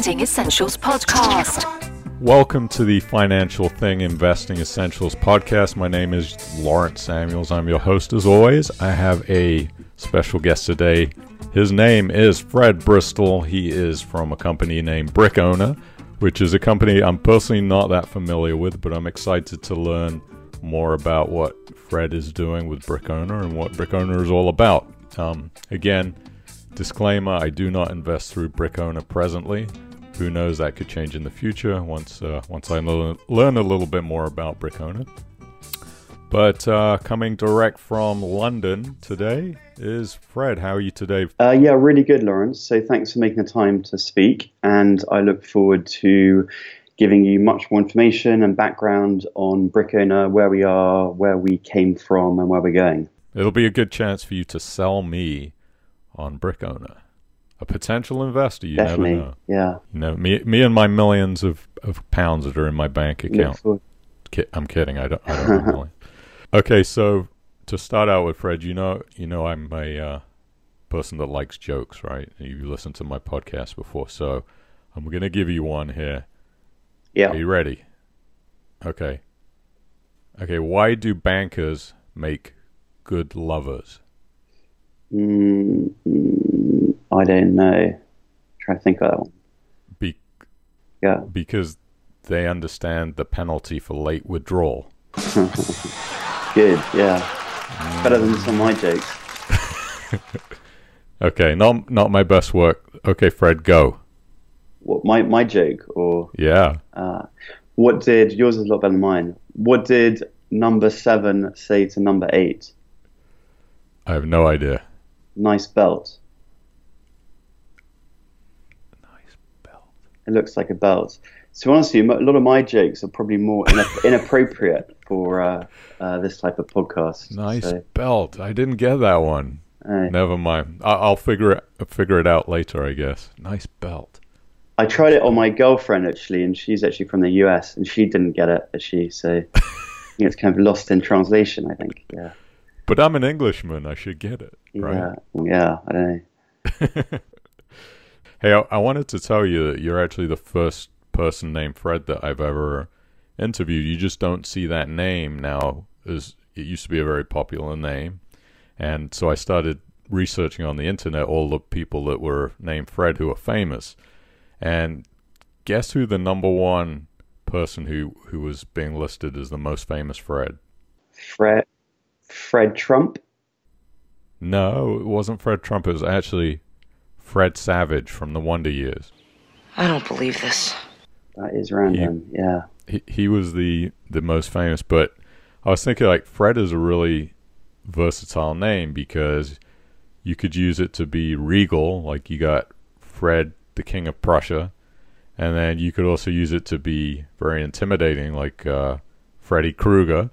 Lending Essentials Podcast. Welcome to the Financial Thing Investing Essentials Podcast. My name is Lawrence Samuels. I'm your host as always. I have a special guest today. His name is Fred Bristol. He is from a company named Brick Owner, which is a company I'm personally not that familiar with, but I'm excited to learn more about what Fred is doing with Brick Owner and what Brick Owner is all about. Um, again, disclaimer: I do not invest through Brick Owner presently. Who knows? That could change in the future once uh, once I learn, learn a little bit more about Brick Owner. But uh, coming direct from London today is Fred. How are you today? Uh, yeah, really good, Lawrence. So thanks for making the time to speak, and I look forward to giving you much more information and background on Brick Owner, where we are, where we came from, and where we're going. It'll be a good chance for you to sell me on Brick Owner. A potential investor, you Definitely, never know. yeah. You know, me, me and my millions of, of pounds that are in my bank account. Ki- I'm kidding. I don't. I don't have millions. Okay, so to start out with, Fred, you know, you know, I'm a uh, person that likes jokes, right? You've listened to my podcast before, so I'm going to give you one here. Yeah. Are you ready? Okay. Okay. Why do bankers make good lovers? Mm, mm, I don't know. Try to think of that one. Be- Yeah. because they understand the penalty for late withdrawal. Good. Yeah. Better than some of my jokes. Okay, not not my best work. Okay, Fred, go. What my my joke or Yeah. uh, what did yours is a lot better than mine. What did number seven say to number eight? I have no idea. Nice belt. Nice belt. It looks like a belt. So honestly, a lot of my jokes are probably more ina- inappropriate for uh, uh, this type of podcast. Nice So, belt. I didn't get that one. uh, Never mind. I- I'll figure it figure it out later, I guess. Nice belt. I tried it on my girlfriend actually, and she's actually from the US, and she didn't get it, she so. I think it's kind of lost in translation. I think. Yeah. But I'm an Englishman. I should get it, right? Yeah. Yeah. I don't know. Hey, I, I wanted to tell you that you're actually the first person named Fred that I've ever interviewed. You just don't see that name now. As it used to be a very popular name, and so I started researching on the internet all the people that were named Fred who are famous, and guess who the number one person who who was being listed as the most famous Fred? Fred. Fred Trump. No, it wasn't Fred Trump. It was actually Fred Savage from the Wonder Years. I don't believe this. That is random. Yeah. he he was the the most famous, but I was thinking like Fred is a really versatile name because you could use it to be regal, like you got Fred the King of Prussia, and then you could also use it to be very intimidating, like uh, Freddy Krueger,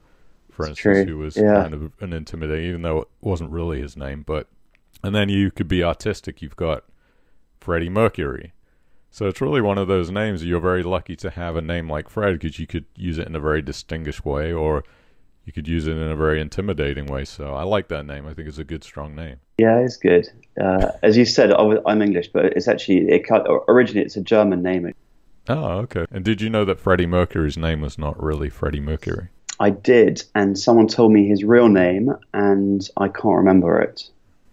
for It's instance, true, who was yeah. kind of an intimidating, even though it wasn't really his name. But and then you could be artistic. You've got Freddie Mercury. So it's really one of those names. You're very lucky to have a name like Fred because you could use it in a very distinguished way, or you could use it in a very intimidating way. So I like that name. I think it's a good, strong name. Yeah, it's good. Uh, as you said, I'm English, but it's actually it cut, originally it's a German name. Oh, okay. And did you know that Freddie Mercury's name was not really Freddie Mercury? I did, and someone told me his real name, and I can't remember it.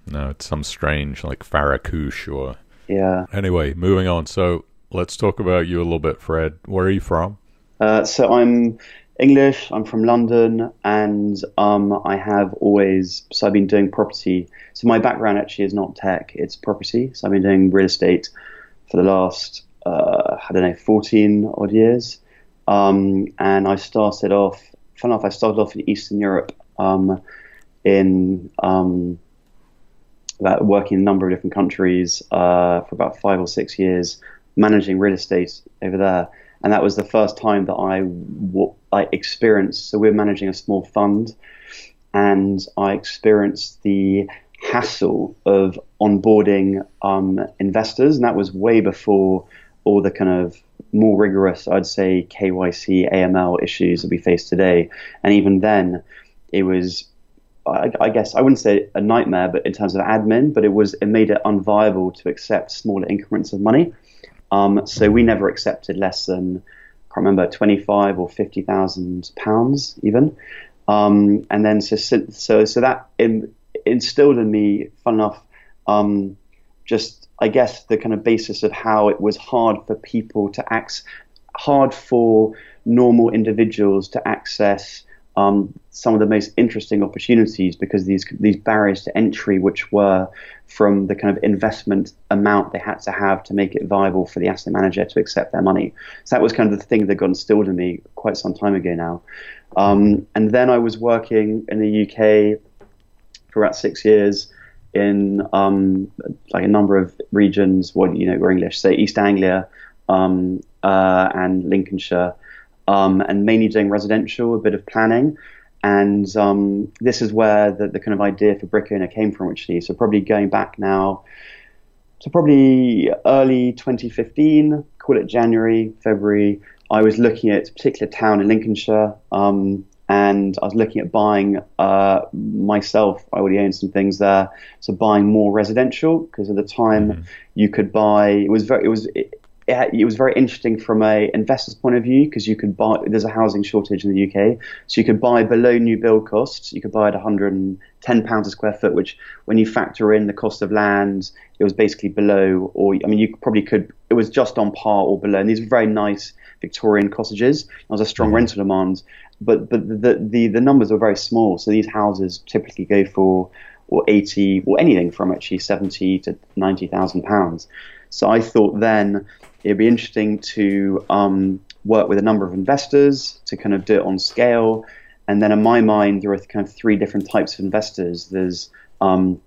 No, it's some strange like Farakouche or. Yeah. Anyway, moving on. So let's talk about you a little bit, Fred. Where are you from? Uh, so I'm English. I'm from London, and um, I have always so I've been doing property. So my background actually is not tech; it's property. So I've been doing real estate for the last uh, I don't know 14 odd years. Um, and I started off. Fun enough, I started off in Eastern Europe um, in working in a number of different countries uh, for about five or six years, managing real estate over there. And that was the first time that I, w- I experienced. So we're managing a small fund, and I experienced the hassle of onboarding um, investors, and that was way before all the kind of more rigorous, I'd say, KYC, AML issues that we face today. And even then, it was I, I, guess I wouldn't say a nightmare, but in terms of admin, but it was it made it unviable to accept smaller increments of money. Um, so we never accepted less than I can't remember twenty five or fifty thousand pounds even. Um, and then so so so that in, instilled in me, fun enough, um, just I guess the kind of basis of how it was hard for people to access, hard for normal individuals to access um, some of the most interesting opportunities because these these barriers to entry, which were from the kind of investment amount they had to have to make it viable for the asset manager to accept their money. So that was kind of the thing that got instilled in me quite some time ago now. Um, and then I was working in the UK for about six years in um, like a number of regions. What you know, were English, say East Anglia um, uh, and Lincolnshire um, and mainly doing residential, a bit of planning. And um, this is where the, the, kind of idea for Brick Owner came from, actually. So probably going back now to probably early 2015, call it January, February. I was looking at a particular town in Lincolnshire, um, and I was looking at buying uh, myself. I already owned some things there, so buying more residential because at the time mm-hmm. you could buy. It was very. It was. It, it, it was very interesting from a investor's point of view because you could buy. There's a housing shortage in the UK, so you could buy below new build costs. You could buy at 110 pounds a square foot, which when you factor in the cost of land, it was basically below. Or I mean, you probably could. It was just on par or below. And these were very nice Victorian cottages. There was a strong mm-hmm. rental demand, but but the, the the numbers were very small. So these houses typically go for or 80 or anything from actually 70 to 90 thousand pounds. So I thought then it'd be interesting to um, work with a number of investors to kind of do it on scale. And then in my mind, there are kind of three different types of investors. There's um,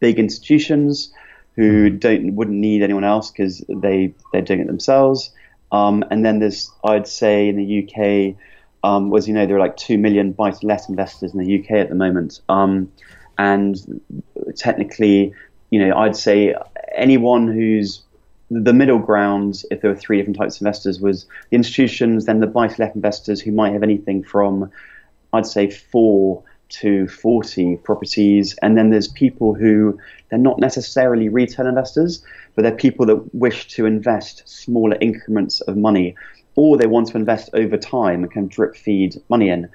big institutions who mm-hmm. don't wouldn't need anyone else because they they're doing it themselves. Um, and then there's I'd say in the UK, um, was you know there are like two million buy-to-let investors in the UK at the moment, um, and technically, you know I'd say anyone who's the middle ground, if there were three different types of investors, was the institutions, then the buy-to-let investors who might have anything from, I'd say, four to 40 properties. And then there's people who, they're not necessarily retail investors, but they're people that wish to invest smaller increments of money, or they want to invest over time and can drip feed money in.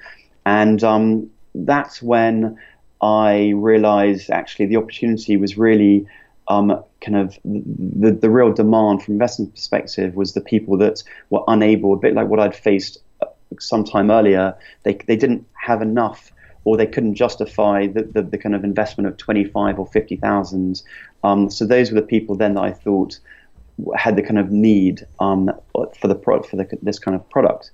And um, that's when I realized actually the opportunity was really um, kind of the, the real demand from investment perspective was the people that were unable, a bit like what I'd faced uh, some time earlier, they, they didn't have enough or they couldn't justify the, the, the kind of investment of 25 or 50,000. Um, so those were the people then that I thought had the kind of need um, for the product, for the, this kind of product.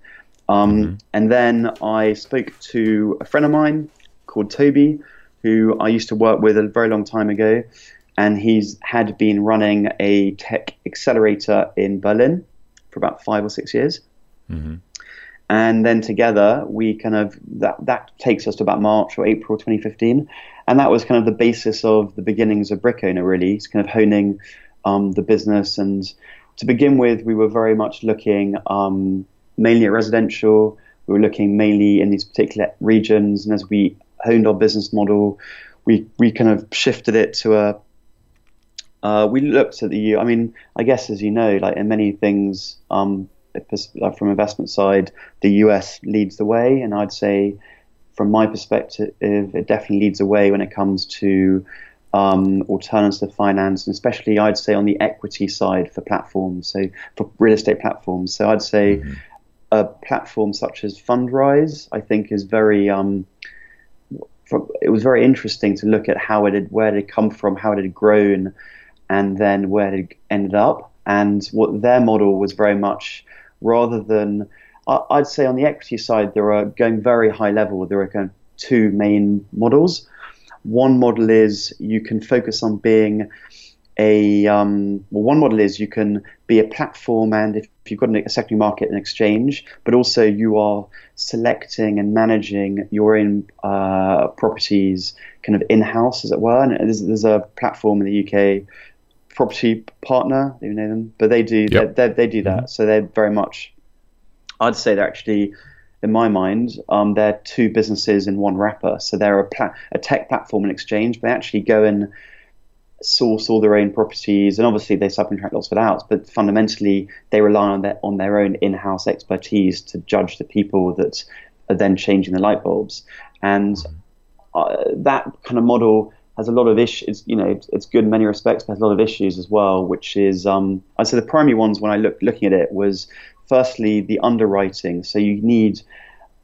Um, mm-hmm. And then I spoke to a friend of mine called Toby, who I used to work with a very long time ago and he's had been running a tech accelerator in Berlin for about five or six years. Mm-hmm. And then together, we kind of that that takes us to about March or April 2015, and that was kind of the basis of the beginnings of Brick Owner. Really, it's kind of honing um, the business. And to begin with, we were very much looking um, mainly at residential. We were looking mainly in these particular regions, and as we honed our business model, we we kind of shifted it to a uh, we looked at the. I mean, I guess as you know, like in many things, um, from investment side, the US leads the way, and I'd say, from my perspective, it definitely leads the way when it comes to um, alternative finance, and especially I'd say on the equity side for platforms, so for real estate platforms. So I'd say mm-hmm. a platform such as Fundrise, I think, is very um, it was very interesting to look at how it had, where it had come from, how it had grown, and then where it ended up. And what their model was very much rather than, I'd say on the equity side, there are going very high level, there are kind of two main models. One model is you can focus on being a um, well, one model is you can be a platform, and if, you've got a secondary market and exchange, but also you are selecting and managing your own uh, properties kind of in house, as it were. And there's, there's a platform in the UK property partner, you know them, but they do yep. they, they, they do that. Mm-hmm. So they're very much, I'd say they're actually in my mind, um, they're two businesses in one wrapper. So they're a, pla- a tech platform and exchange, but they actually go and source all their own properties, and obviously they subcontract lots of it out. But fundamentally, they rely on their on their own in-house expertise to judge the people that are then changing the light bulbs, and uh, that kind of model has a lot of issues. You know, it's good in many respects, but has a lot of issues as well. Which is, um, I'd say the primary ones when I look looking at it was firstly the underwriting. So you need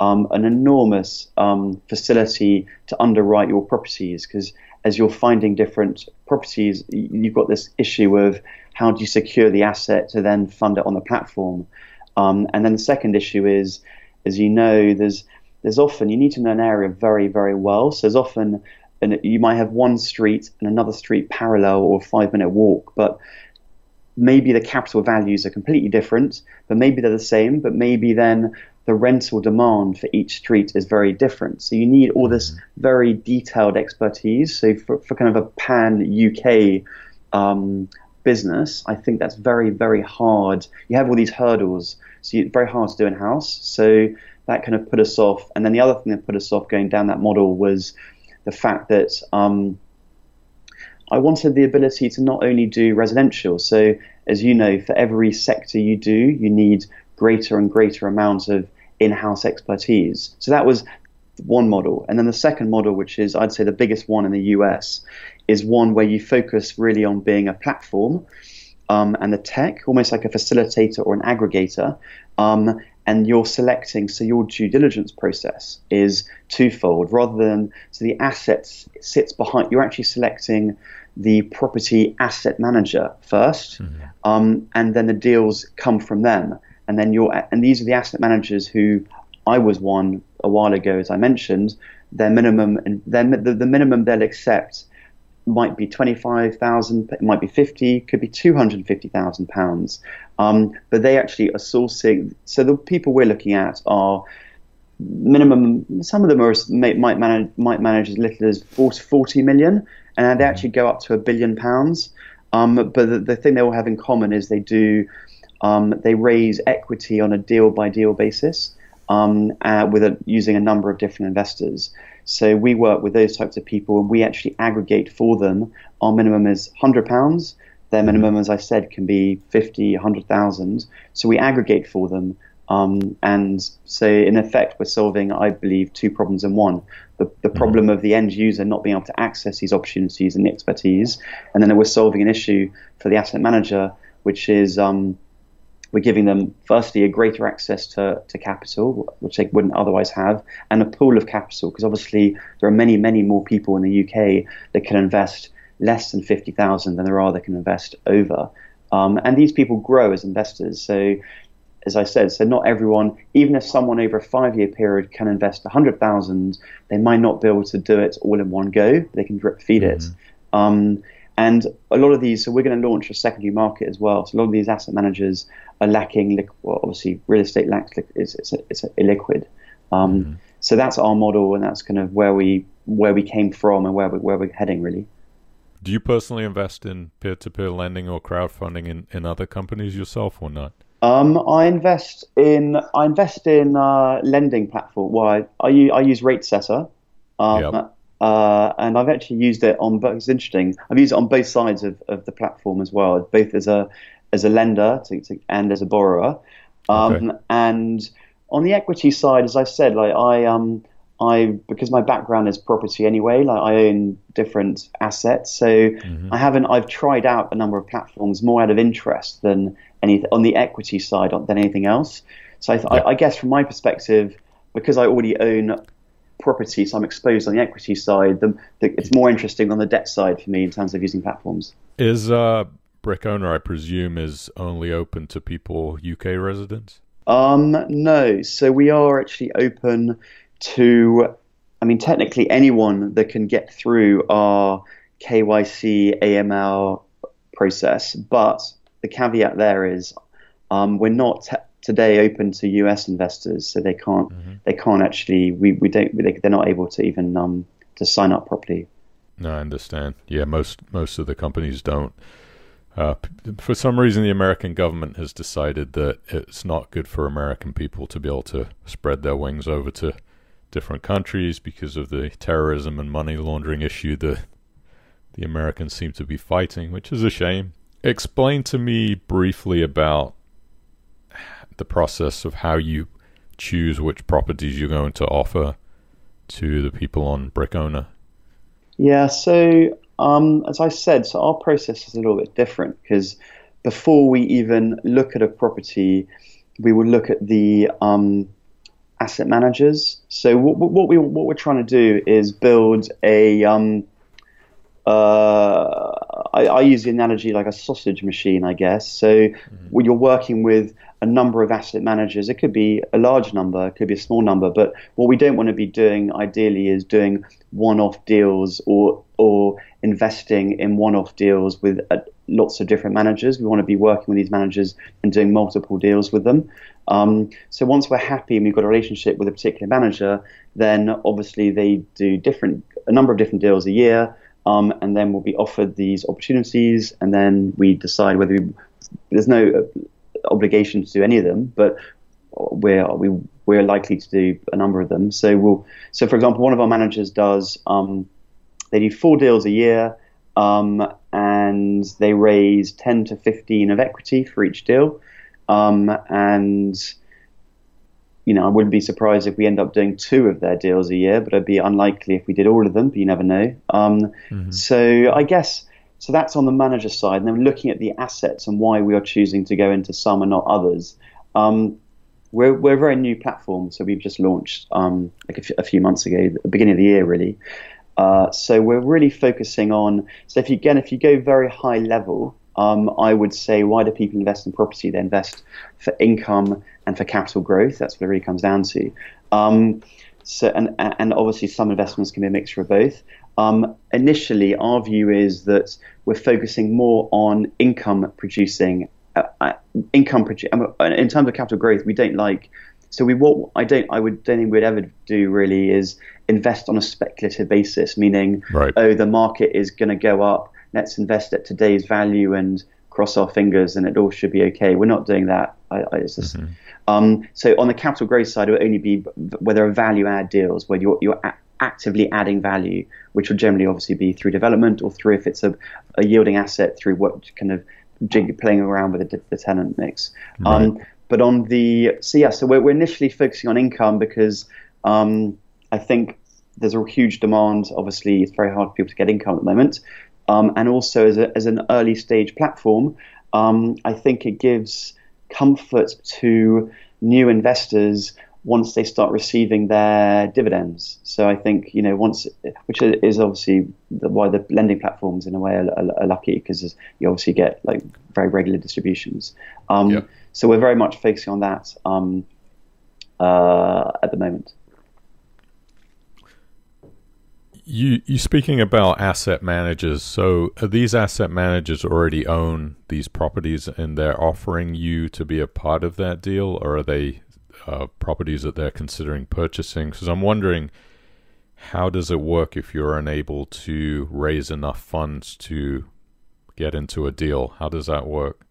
um, an enormous um, facility to underwrite your properties because as you're finding different properties, you've got this issue of how do you secure the asset to then fund it on the platform. Um, and then the second issue is, as you know, there's there's often you need to know an area very very well. So there's often and you might have one street and another street parallel or a five minute walk, but maybe the capital values are completely different, but maybe they're the same, but maybe then the rental demand for each street is very different. So you need all this mm-hmm. very detailed expertise. So for, for kind of a pan UK um, business, I think that's very, very hard. You have all these hurdles, so it's very hard to do in house. So that kind of put us off. And then the other thing that put us off going down that model was the fact that um, I wanted the ability to not only do residential. So, as you know, for every sector you do, you need greater and greater amounts of in-house expertise. So that was one model. And then the second model, which is I'd say the biggest one in the US, is one where you focus really on being a platform um, and the tech, almost like a facilitator or an aggregator. Um, and you're selecting, so your due diligence process is twofold. Rather than, so the assets sits behind, you're actually selecting the property asset manager 1st mm-hmm. um, and then the deals come from them. And then you're, and these are the asset managers who I was one a while ago, as I mentioned. Their minimum, and then the, the minimum they'll accept might be 25,000, it might be 50, could be 250,000 pounds. Um, but they actually are sourcing. So the people we're looking at are minimum. Some of them are might manage might manage as little as 40, 40 million, and they mm-hmm. actually go up to a billion pounds. Um, but the, the, thing they all have in common is they do um, they raise equity on a deal by deal basis um, uh, with a, using a number of different investors. So we work with those types of people, and we actually aggregate for them. Our minimum is hundred pounds. Their mm-hmm. minimum, as I said, can be 50, 100,000. So we aggregate for them. Um, and so, in effect, we're solving, I believe, two problems in one. The, the mm-hmm. problem of the end user not being able to access these opportunities and the expertise. And then we're solving an issue for the asset manager, which is um, we're giving them, firstly, a greater access to, to capital, which they wouldn't otherwise have, and a pool of capital, because obviously there are many, many more people in the UK that can invest less than 50,000 than there are that can invest over. Um, and these people grow as investors. So, as I said, so not everyone, even if someone over a five year period can invest 100,000, they might not be able to do it all in one go. They can drip feed mm-hmm. it. Um, and a lot of these, so we're going to launch a secondary market as well. So a lot of these asset managers are lacking, liquid, well, obviously real estate lacks, it's, it's, a, it's a illiquid. Um, mm-hmm. So that's our model, and that's kind of where we where we came from and where we, where we're heading really. Do you personally invest in peer-to-peer lending or crowdfunding in, in other companies yourself or not? Um, I invest in I invest in uh, lending platform. Well, I, I, I use RateSetter. Um, yep. Uh, and I've actually used it on both. It's interesting. I've used it on both sides of, of the platform as well, both as a as a lender to, to, and as a borrower. Um, okay. And on the equity side, as I said, like I um I because my background is property anyway, like I own different assets, so mm-hmm. I haven't. I've tried out a number of platforms more out of interest than anything on the equity side than anything else. So I, I, I guess from my perspective, because I already own property, so I'm exposed on the equity side. The, the, it's more interesting on the debt side for me in terms of using platforms. Is uh, Brick Owner, I presume, is only open to people UK residents? Um, no. So we are actually open to, I mean, technically anyone that can get through our KYC AML process, but the caveat there is um, we're not te- today open to US investors, so they can't mm-hmm. they can't actually we, we don't they, they're not able to even um, to sign up properly. No, I understand. Yeah, most most of the companies don't. Uh, for some reason, the American government has decided that it's not good for American people to be able to spread their wings over to different countries because of the terrorism and money laundering issue that the Americans seem to be fighting, which is a shame. Explain to me briefly about the process of how you choose which properties you're going to offer to the people on brick owner? Yeah, so um, as I said, so our process is a little bit different because before we even look at a property, we will look at the um, asset managers. So what, what, we what we're trying to do is build a um, uh, I, I, use the analogy like a sausage machine, I guess. So mm-hmm. when you're working with a number of asset managers, it could be a large number, it could be a small number, but what we don't want to be doing ideally is doing one-off deals or or investing in one-off deals with uh, lots of different managers. We want to be working with these managers and doing multiple deals with them. Um, so once we're happy and we've got a relationship with a particular manager, then obviously they do different a number of different deals a year. Um, and then we'll be offered these opportunities, and then we decide whether we, there's no obligation to do any of them, but we're we, we're likely to do a number of them. So we'll so for example, one of our managers does um, they do four deals a year, um, and they raise ten to fifteen of equity for each deal, um, and you know, I wouldn't be surprised if we end up doing two of their deals a year, but it'd be unlikely if we did all of them, but you never know. Um, mm-hmm. So I guess, so that's on the manager side. And then looking at the assets and why we are choosing to go into some and not others. Um, we're, we're a very new platform, so we've just launched um, like a, f- a few months ago, the beginning of the year, really. Uh, so we're really focusing on. So if you again, if you go very high level, um, I would say why do people invest in property? They invest for income and for capital growth. That's what it really comes down to. Um, so, and, and obviously, some investments can be a mixture of both. Um, initially, our view is that we're focusing more on income producing, uh, uh, income produ- um, in terms of capital growth. We don't like. So we what I don't I would don't think we'd ever do really is invest on a speculative basis, meaning right. oh the market is going to go up, let's invest at today's value and cross our fingers and it all should be okay. We're not doing that. I, I just, mm-hmm. Um, so on the capital growth side, it will only be where there are value add deals where you're, you're a- actively adding value, which will generally obviously be through development or through if it's a, a yielding asset through what kind of jig, playing around with the, the tenant mix. Right. Um, but on the so yeah, so we're, we're initially focusing on income because um, I think there's a huge demand. Obviously, it's very hard for people to get income at the moment, um, and also as, a, as an early stage platform, um, I think it gives comfort to new investors once they start receiving their dividends. So I think you know once, which is obviously why the lending platforms in a way are, are, are lucky because you obviously get like very regular distributions. Um. So we're very much focusing on that um, uh, at the moment. You you speaking about asset managers? So these asset managers already own these properties, and they're offering you to be a part of that deal, or are they uh, properties that they're considering purchasing? Because I'm wondering, how does it work if you're unable to raise enough funds to get into a deal? How does that work?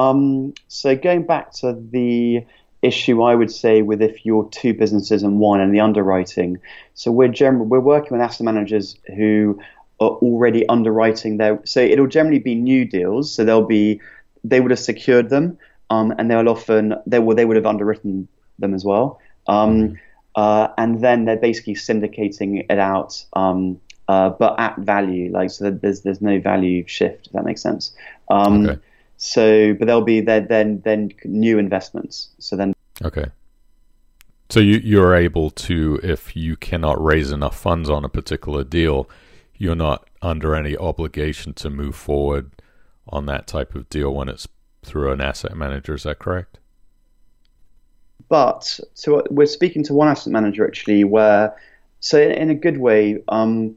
Um, so going back to the issue I would say with if you're two businesses and one and the underwriting. So we're general, we're working with asset managers who are already underwriting their. So it'll generally be new deals. So they'll be they would have secured them, um, and they'll often they will they would have underwritten them as well. Um, mm-hmm. uh, and then they're basically syndicating it out, um, uh, but at value. Like so, there's there's no value shift. If that makes sense. Um, okay. So, but there'll be then then then new investments. So then. Okay. So you you're able to, if you cannot raise enough funds on a particular deal, you're not under any obligation to move forward on that type of deal when it's through an asset manager. Is that correct? But so we're speaking to one asset manager actually, where so in, in a good way. Um,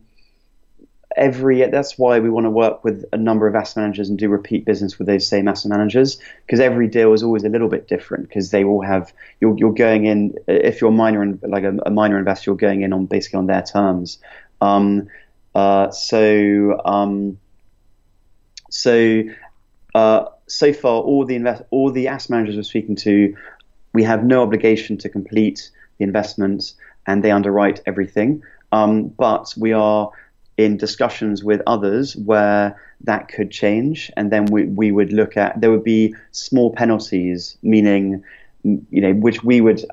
every that's why we want to work with a number of asset managers and do repeat business with those same asset managers because every deal is always a little bit different because they all have you're, you're going in if you're a minor and like a, a minor investor you're going in on basically on their terms um, uh, so um, So uh, so far, all the invest all the asset managers we're speaking to, we have no obligation to complete the investments, and they underwrite everything. Um, but we are in discussions with others where that could change, and then we, we would look at there would be small penalties, meaning you know which we would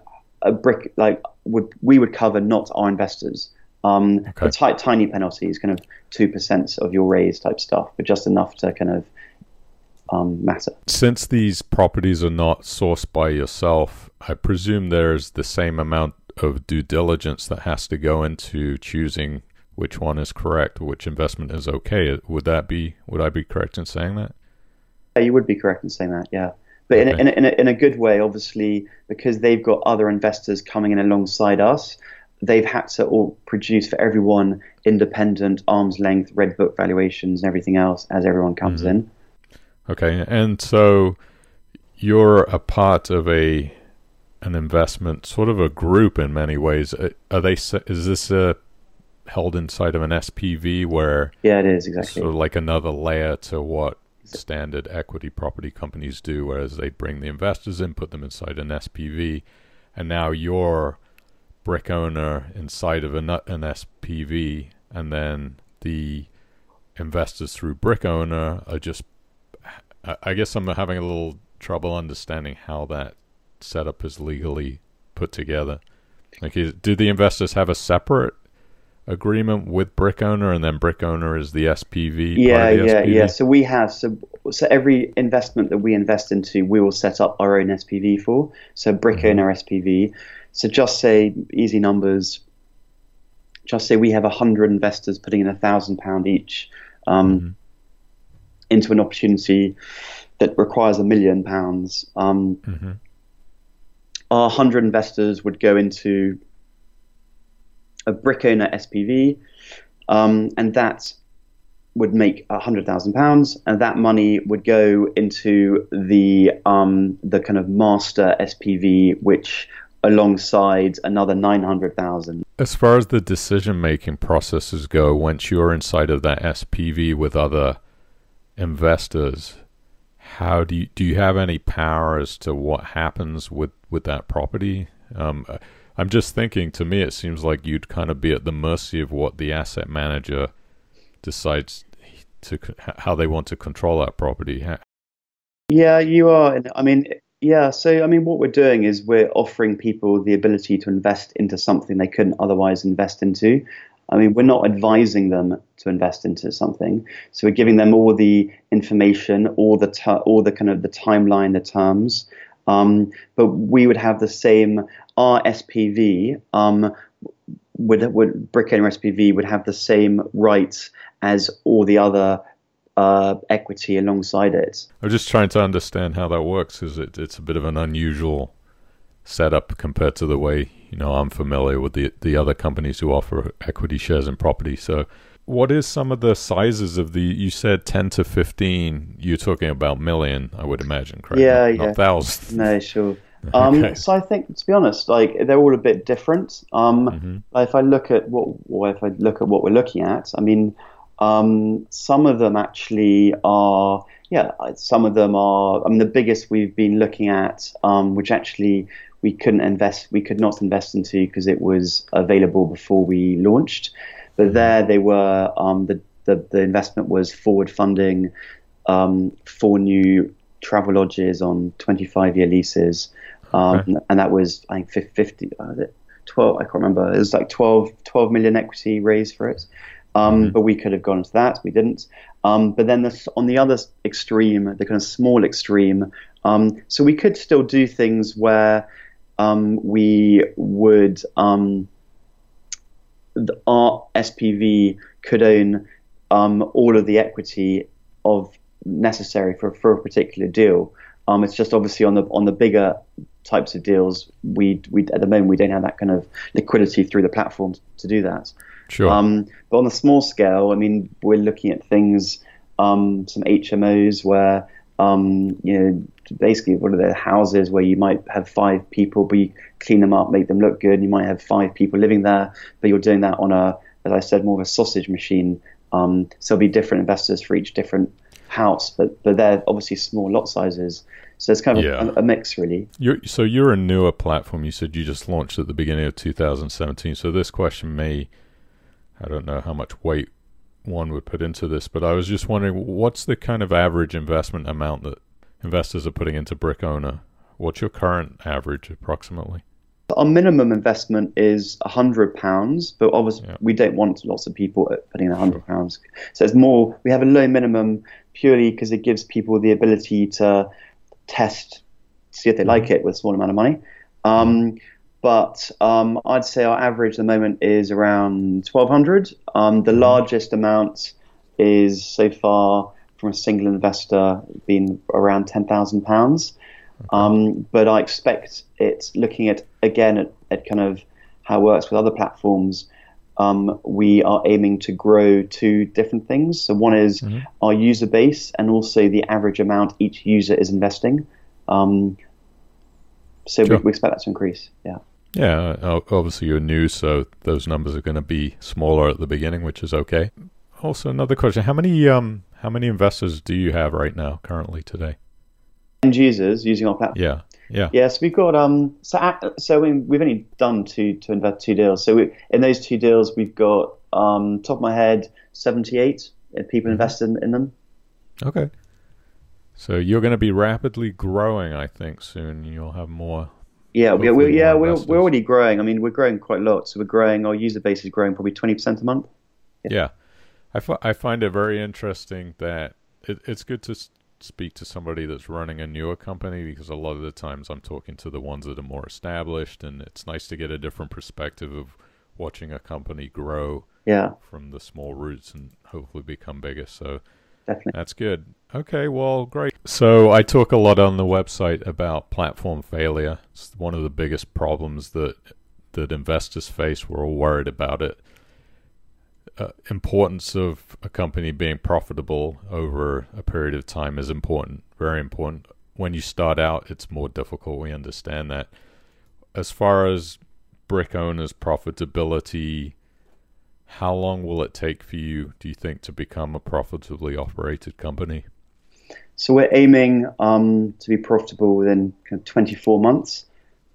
a brick like would we would cover not our investors. Um, okay. t- tiny penalties, kind of two percent of your raise type stuff, but just enough to kind of um, matter. Since these properties are not sourced by yourself, I presume there's the same amount of due diligence that has to go into choosing which one is correct, which investment is okay. Would that be? Would I be correct in saying that? Yeah, you would be correct in saying that. Yeah, but okay. in, a, in, a, in, a, in a good way, obviously, because they've got other investors coming in alongside us. They've had to all produce for everyone independent, arm's length, red book valuations, and everything else as everyone comes mm-hmm. in. Okay, and so you're a part of a an investment, sort of a group in many ways. Uh, are they? Is this a held inside of an SPV where yeah, it is exactly sort of like another layer to what standard equity property companies do, whereas they bring the investors in, put them inside an SPV, and now you're brick owner inside of an, an SPV, and then the investors through brick owner are just. I guess I'm having a little trouble understanding how that setup is legally put together. Like, do the investors have a separate agreement with brick owner and then brick owner is the spv yeah the yeah SPV? yeah so we have so so every investment that we invest into we will set up our own spv for so brick mm-hmm. owner spv so just say easy numbers just say we have 100 investors putting in a thousand pound each um, mm-hmm. into an opportunity that requires a million pounds um, mm-hmm. our 100 investors would go into a brick owner SPV, um, and that would make hundred thousand pounds, and that money would go into the um, the kind of master SPV, which alongside another nine hundred thousand. As far as the decision making processes go, once you're inside of that SPV with other investors, how do you do you have any power as to what happens with with that property? Um, I'm just thinking. To me, it seems like you'd kind of be at the mercy of what the asset manager decides to how they want to control that property. Yeah, you are. I mean, yeah. So, I mean, what we're doing is we're offering people the ability to invest into something they couldn't otherwise invest into. I mean, we're not advising them to invest into something. So we're giving them all the information, all the ter- all the kind of the timeline, the terms. Um, but we would have the same our SPV um, would, would would have the same rights as all the other uh, equity alongside it. I'm just trying to understand how that works because it, it's a bit of an unusual setup compared to the way you know I'm familiar with the the other companies who offer equity shares and property. So, what is some of the sizes of the? You said ten to fifteen. You're talking about million, I would imagine, correct? Yeah, not, yeah. Not thousands. No, sure. Um, okay. So I think, to be honest, like they're all a bit different. Um, mm-hmm. If I look at what, or if I look at what we're looking at, I mean, um, some of them actually are, yeah, some of them are. I mean, the biggest we've been looking at, um, which actually we couldn't invest, we could not invest into because it was available before we launched. But there they were. Um, the, the the investment was forward funding um, four new travel lodges on 25 year leases. Um, okay. And that was, I think, 50, uh, 12, I can't remember. It was like 12, 12 million equity raised for it. Um, mm-hmm. But we could have gone into that. We didn't. Um, but then this, on the other extreme, the kind of small extreme, um, so we could still do things where um, we would, um, our SPV could own all of the equity of necessary for, for a particular deal. Um, it's just obviously on the on the bigger types of deals, we we at the moment we don't have that kind of liquidity through the platform to do that. Sure. Um, but on the small scale, I mean, we're looking at things, um, some HMOs where um, you know basically what are the houses where you might have five people, but you clean them up, make them look good. And you might have five people living there, but you're doing that on a, as I said, more of a sausage machine. Um, so there'll be different investors for each different house, but but they're obviously small lot sizes. So it's kind of Yeah. a, a mix, really. You're, so you're a newer platform. You said you just launched at the beginning of 2017. So this question may, I don't know how much weight one would put into this, but I was just wondering, what's the kind of average investment amount that investors are putting into Brick Owner? What's your current average approximately? Our minimum investment is hundred pounds, but obviously Yeah. we don't want lots of people putting in hundred pounds. So it's more. We have a low minimum purely because it gives people the ability to test, see if they like it with a small amount of money. Um, but um, I'd say our average at the moment is around twelve hundred. Um, the largest amount is so far from a single investor been around ten thousand pounds. Um, but I expect it looking at again at, at kind of how it works with other platforms. Um, we are aiming to grow two different things. So one is our user base and also the average amount each user is investing. Um, so Sure. we, we expect that to increase. Yeah. Yeah, obviously you're new, so those numbers are going to be smaller at the beginning, which is okay. Also, another question: how many um how many investors do you have right now, currently today? End users using our platform. Yeah, yeah, Yes, we've got um. So so we, we've only done two to invest two deals. So we, in those two deals, we've got um top of my head seventy eight people invested in, in them. okay. So you're going to be rapidly growing, I think. Soon you'll have more. Yeah, we, Hopefully we, yeah, we're, we're already growing. I mean, we're growing quite a lot. So we're growing. Our user base is growing probably twenty percent a month. Yeah, I, find it very interesting that it, it's good to s- speak to somebody that's running a newer company because a lot of the times I'm talking to the ones that are more established, and it's nice to get a different perspective of watching a company grow Yeah, from the small roots and hopefully become bigger. So definitely. that's good. Okay, well, great. So I talk a lot on the website about platform failure. It's one of the biggest problems that that investors face. We're all worried about it. Uh, importance of a company being profitable over a period of time is important, very important. When you start out, it's more difficult. We understand that. As far as brick owners' profitability, how long will it take for you, do you think, to become a profitably operated company? So we're aiming um, to be profitable within kind of 24 months.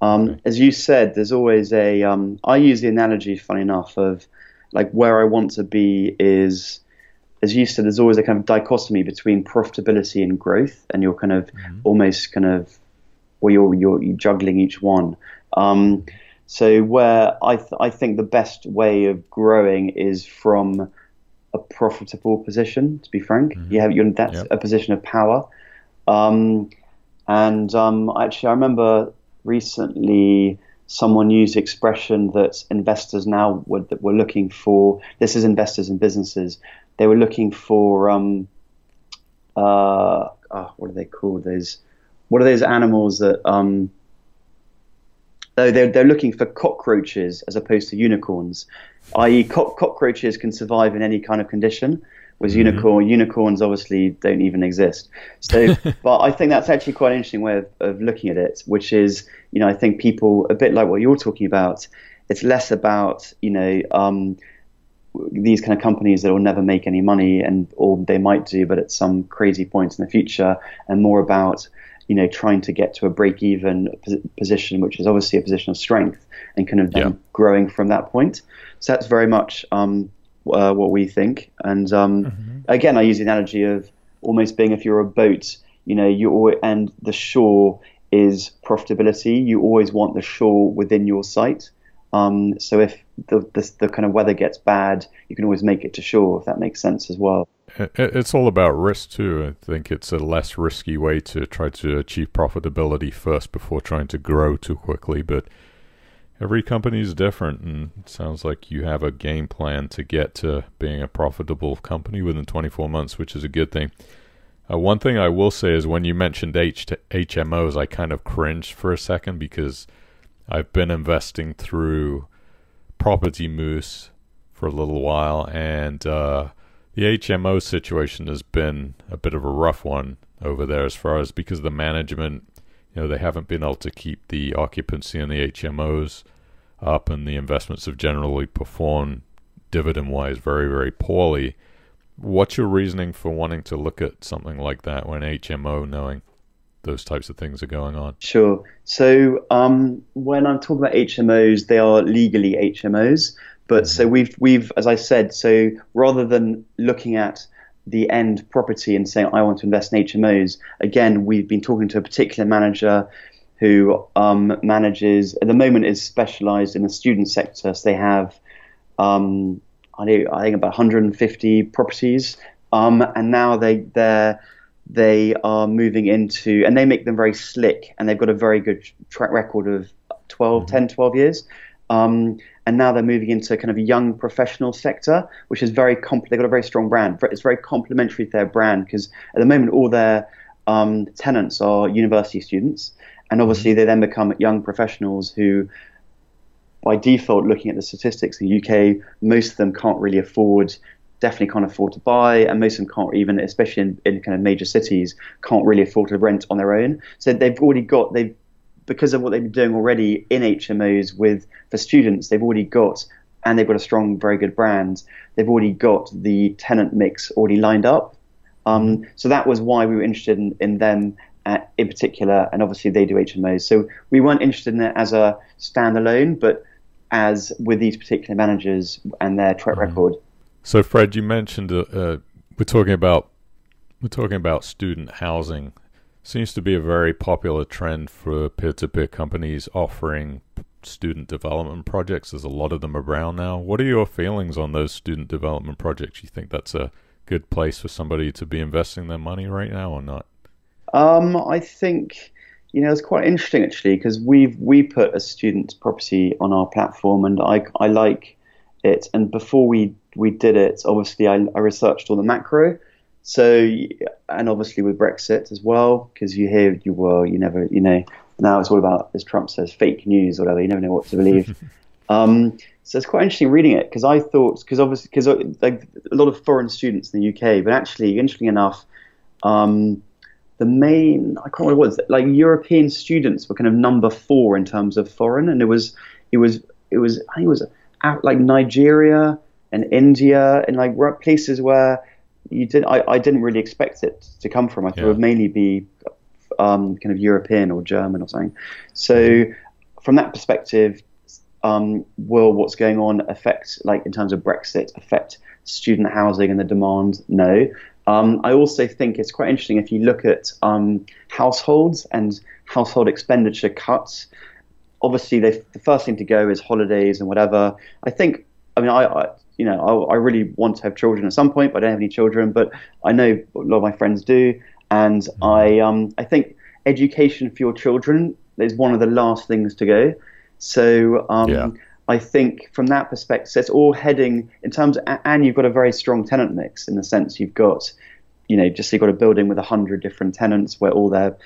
Um, Okay. As you said, there's always a. Um, I use the analogy, funny enough, of like where I want to be is, as you said, there's always a kind of dichotomy between profitability and growth, and you're kind of almost kind of, well, you're you're, you're juggling each one. Um, so where I th- I think the best way of growing is from a profitable position. To be frank, you have you're that's Yep. a position of power. Um, and um, actually, I remember recently someone used expression that investors now were, that were looking for. This is investors and businesses. They were looking for um, uh, oh, what are they called? Those what are those animals that um, they're, they're looking for cockroaches as opposed to unicorns, i.e., cock cockroaches can survive in any kind of condition, whereas unicorn unicorns obviously don't even exist. So, but I think that's actually quite an interesting way of, of looking at it, which is, you know, I think people a bit like what you're talking about. It's less about, you know, um, these kind of companies that will never make any money, and or they might do, but at some crazy point in the future, and more about you know trying to get to a break-even position, which is obviously a position of strength, and kind of Yeah. growing from that point. So that's very much um, uh, what we think. And um, again, I use the analogy of almost being if you're a boat, you know, you always, and the shore is profitability. You always want the shore within your sight. Um, so if the, the the kind of weather gets bad, you can always make it to shore. If that makes sense as well. It's all about risk too. I think it's a less risky way to try to achieve profitability first before trying to grow too quickly. But every company is different, and it sounds like you have a game plan to get to being a profitable company within 24 months, which is a good thing. Uh, one thing I will say is when you mentioned H HMOs, I kind of cringed for a second because I've been investing through Property Moose for a little while, and uh, the HMO situation has been a bit of a rough one over there as far as because the management, you know, they haven't been able to keep the occupancy in the HMOs up, and the investments have generally performed dividend wise very, very poorly. What's your reasoning for wanting to look at something like that when HMO, knowing those types of things are going on? Sure. So um, when I'm talking about HMOs, they are legally HMOs. But mm-hmm. so we've we've as I said, so rather than looking at the end property and saying I want to invest in HMOs, again we've been talking to a particular manager who um, manages at the moment is specialised in the student sector. So they have um, I, know, I think about 150 properties, um, and now they they they are moving into and they make them very slick, and they've got a very good track record of 12, mm-hmm. 10, 12 years. Um, and now they're moving into kind of a young professional sector, which is very comp- they've got a very strong brand. It's very complementary to their brand because at the moment all their um, tenants are university students, and obviously mm-hmm. they then become young professionals who, by default, looking at the statistics in the UK, most of them can't really afford. Definitely can't afford to buy, and most of them can't even, especially in, in kind of major cities, can't really afford to rent on their own. So they've already got they've because of what they've been doing already in HMOs with for students, they've already got and they've got a strong, very good brand. They've already got the tenant mix already lined up. Um, so that was why we were interested in, in them in particular, and obviously they do HMOs. So we weren't interested in it as a standalone, but as with these particular managers and their track mm-hmm. record. So Fred, you mentioned uh, uh, we're talking about we're talking about student housing Seems to be a very popular trend for peer-to-peer companies offering student development projects. There's a lot of them around now. What are your feelings on those student development projects? You think that's a good place for somebody to be investing their money right now, or not? Um, I think you know it's quite interesting actually because we've we put a student property on our platform, and I I like it. And before we we did it, obviously I, I researched all the macro so, and obviously with Brexit as well, because you hear you were, you never, you know, now it's all about, as Trump says, fake news or whatever. You never know what to believe. um, so it's quite interesting reading it because I thought, because obviously, because uh, like a lot of foreign students in the UK, but actually, interestingly enough, um, the main, I can't remember what it was, like European students were kind of number four in terms of foreign, and it was, it was, it was, I think it was like Nigeria and India and like places where you did. I, I didn't really expect it to come from. I thought yeah. it would mainly be um, kind of European or German or something. So from that perspective, um, will what's going on affect, like in terms of Brexit, affect student housing and the demand? No. Um, I also think it's quite interesting if you look at um, households and household expenditure cuts. Obviously, they, the first thing to go is holidays and whatever. I think, I mean, I, I you know, I, I, really want to have children at some point, but I don't have any children. But I know a lot of my friends do, and mm-hmm. I um, I think education for your children is one of the last things to go. So um, yeah. I think from that perspective, it's all heading in terms, of, and you've got a very strong tenant mix in the sense you've got, you know, just you've got a building with a hundred different tenants where all their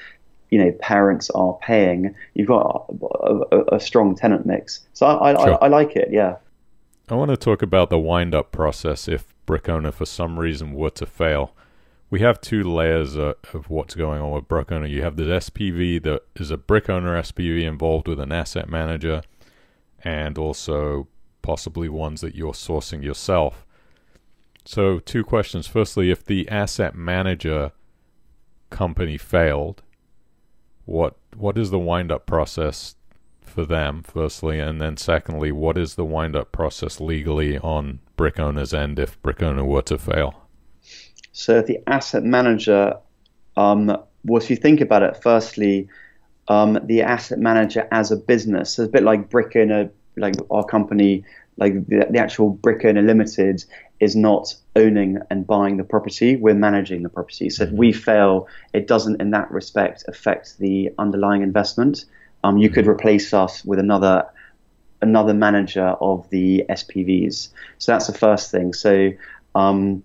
you know parents are paying. You've got a, a, a strong tenant mix, so I, I, sure. I, I like it. Yeah. I want to talk about the wind up process if brick owner for some reason were to fail. We have two layers uh, of what's going on with brick owner. You have the SPV that is a brick owner SPV involved with an asset manager and also possibly ones that you're sourcing yourself. So, two questions. Firstly, if the asset manager company failed, what what is the wind up process for them, firstly, and then secondly, what is the wind up process legally on brick owner's end if brick owner were to fail? So, the asset manager, um, well, if you think about it, firstly, um, the asset manager as a business, so it's a bit like Brickowner, like our company, like the, the actual Brickowner Limited is not owning and buying the property, we're managing the property. So, mm-hmm. if we fail, it doesn't in that respect affect the underlying investment. Um, you could mm-hmm. replace us with another another manager of the SPVs. So that's the first thing. So um,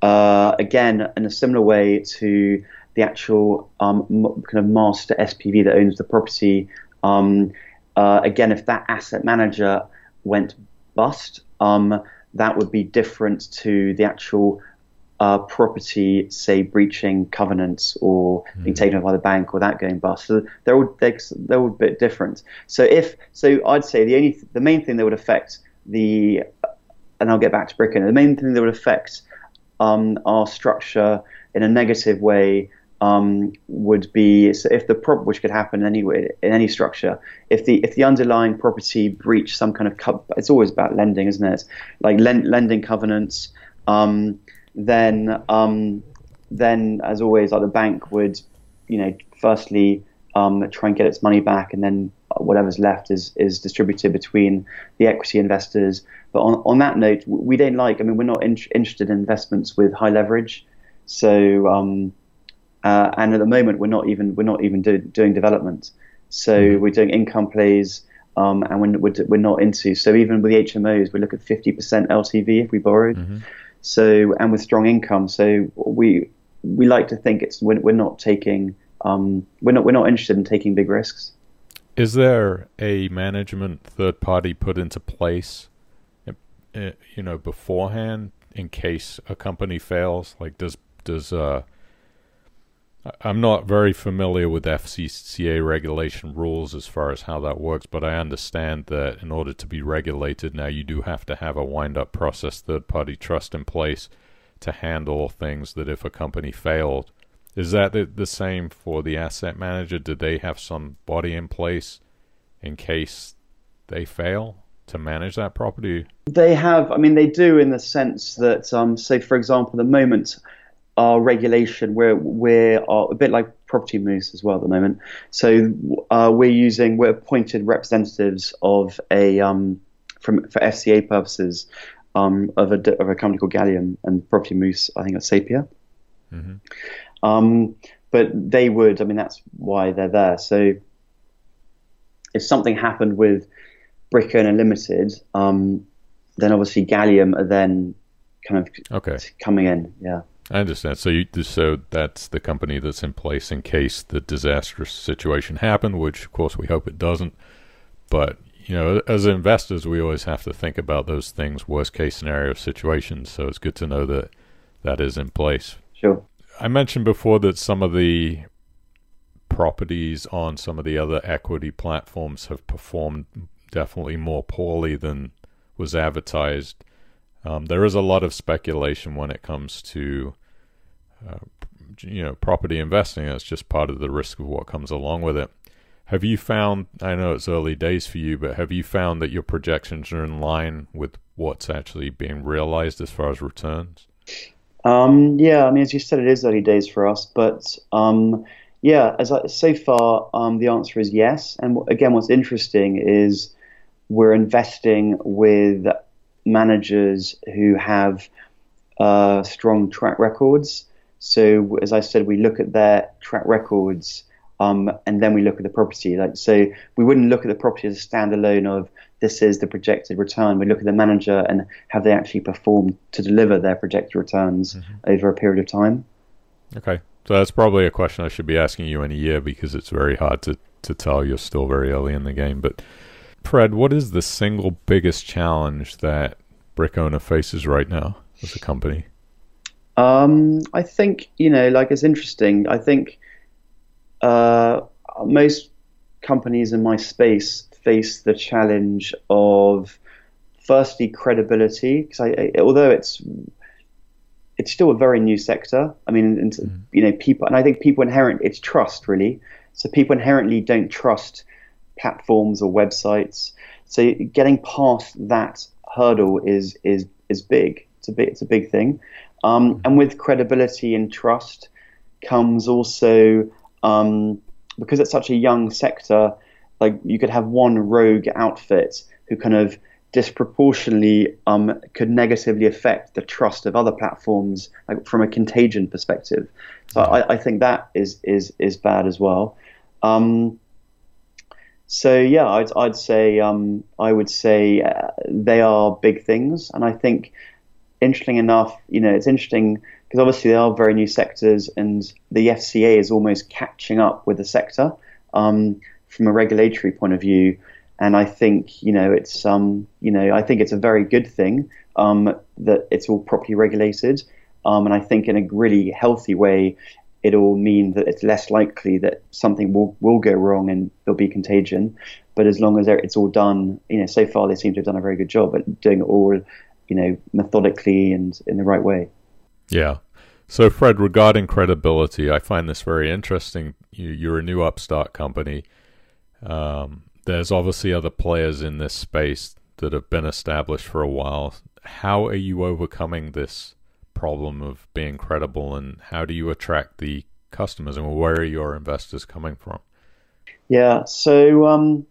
uh, again, in a similar way to the actual um, kind of master SPV that owns the property. Um, uh, again, if that asset manager went bust, um, that would be different to the actual uh, property, say, breaching covenants or mm. being taken over by the bank or that going bust. So they're all they're, they're all a bit different. So if so, I'd say the only the main thing that would affect the and I'll get back to Bricken. The main thing that would affect um, our structure in a negative way um, would be so if the prop which could happen anyway in any structure if the if the underlying property breached some kind of co- it's always about lending isn't it? Like lending covenants um, then um, then as always like the bank would you know firstly um, try and get its money back and then whatever's left is is distributed between the equity investors. But on, on that note we don't like I mean we're not in, interested in investments with high leverage. So um, uh, and at the moment, we're not even we're not even do, doing development. So mm-hmm. we're doing income plays, um, and we're, we're, we're, not into. So even with the HMOs, we look at 50% LTV if we borrowed. Mm-hmm. So and with strong income, so we we like to think it's we're, we're not taking um, we're not we're not interested in taking big risks. Is there a management third party put into place, uh, you know, beforehand in case a company fails? Like does does uh, I'm not very familiar with FCCA regulation rules as far as how that works, but I understand that in order to be regulated now, you do have to have a wind up process, third party trust in place to handle things that if a company failed. Is that the, the same for the asset manager? Do they have some body in place in case they fail to manage that property? They have. I mean, they do in the sense that, um, say, for example, the moment our regulation, we're we're a bit like Property Moose as well at the moment. So uh, we're using we're appointed representatives of a um, from for FCA purposes um, of a of a company called Gallium and Property Moose. I think it's Sapia. Mm-hmm. Um, but they would. I mean, that's why they're there. So if something happened with Brick Owner Limited, um, then obviously Gallium are then kind of okay. coming in. Yeah. I understand. So you so that's the company that's in place in case the disastrous situation happened, which of course we hope it doesn't. But you know, as investors, we always have to think about those things, worst case scenario situations. So it's good to know that that is in place. Sure. I mentioned before that some of the properties on some of the other equity platforms have performed definitely more poorly than was advertised. Um, there is a lot of speculation when it comes to uh, you know property investing. It's just part of the risk of what comes along with it. Have you found? I know it's early days for you, but have you found that your projections are in line with what's actually being realized as far as returns? Um, yeah, I mean, as you said, it is early days for us, but um, yeah, as I, so far, um, the answer is yes. And again, what's interesting is we're investing with managers who have uh, strong track records. So, as I said, we look at their track records um, and then we look at the property. Like, so we wouldn't look at the property as a standalone of this is the projected return. We look at the manager and have they actually performed to deliver their projected returns mm-hmm. over a period of time. Okay. So that's probably a question I should be asking you in a year because it's very hard to, to tell. You're still very early in the game. But Fred, what is the single biggest challenge that Brick Owner faces right now as a company? Um, I think you know, like it's interesting. I think uh, most companies in my space face the challenge of firstly credibility because although it's it's still a very new sector. I mean, and, mm. you know, people, and I think people inherent it's trust really. So people inherently don't trust platforms or websites. So getting past that hurdle is is is big. It's a big it's a big thing. Um, and with credibility and trust comes also um, because it's such a young sector. Like you could have one rogue outfit who kind of disproportionately um, could negatively affect the trust of other platforms, like from a contagion perspective. So I, I think that is is is bad as well. Um, so yeah, I'd, I'd say um, I would say uh, they are big things, and I think interesting enough, you know, it's interesting because obviously they are very new sectors, and the FCA is almost catching up with the sector um, from a regulatory point of view. And I think you know it's um, you know I think it's a very good thing um, that it's all properly regulated, um, and I think in a really healthy way it'll mean that it's less likely that something will, will go wrong and there'll be contagion. But as long as it's all done, you know, so far they seem to have done a very good job at doing it all, you know, methodically and in the right way. Yeah. So, Fred, regarding credibility, I find this very interesting. You, you're a new upstart company. Um, there's obviously other players in this space that have been established for a while. How are you overcoming this problem of being credible, and how do you attract the customers, and where are your investors coming from? Yeah, so um,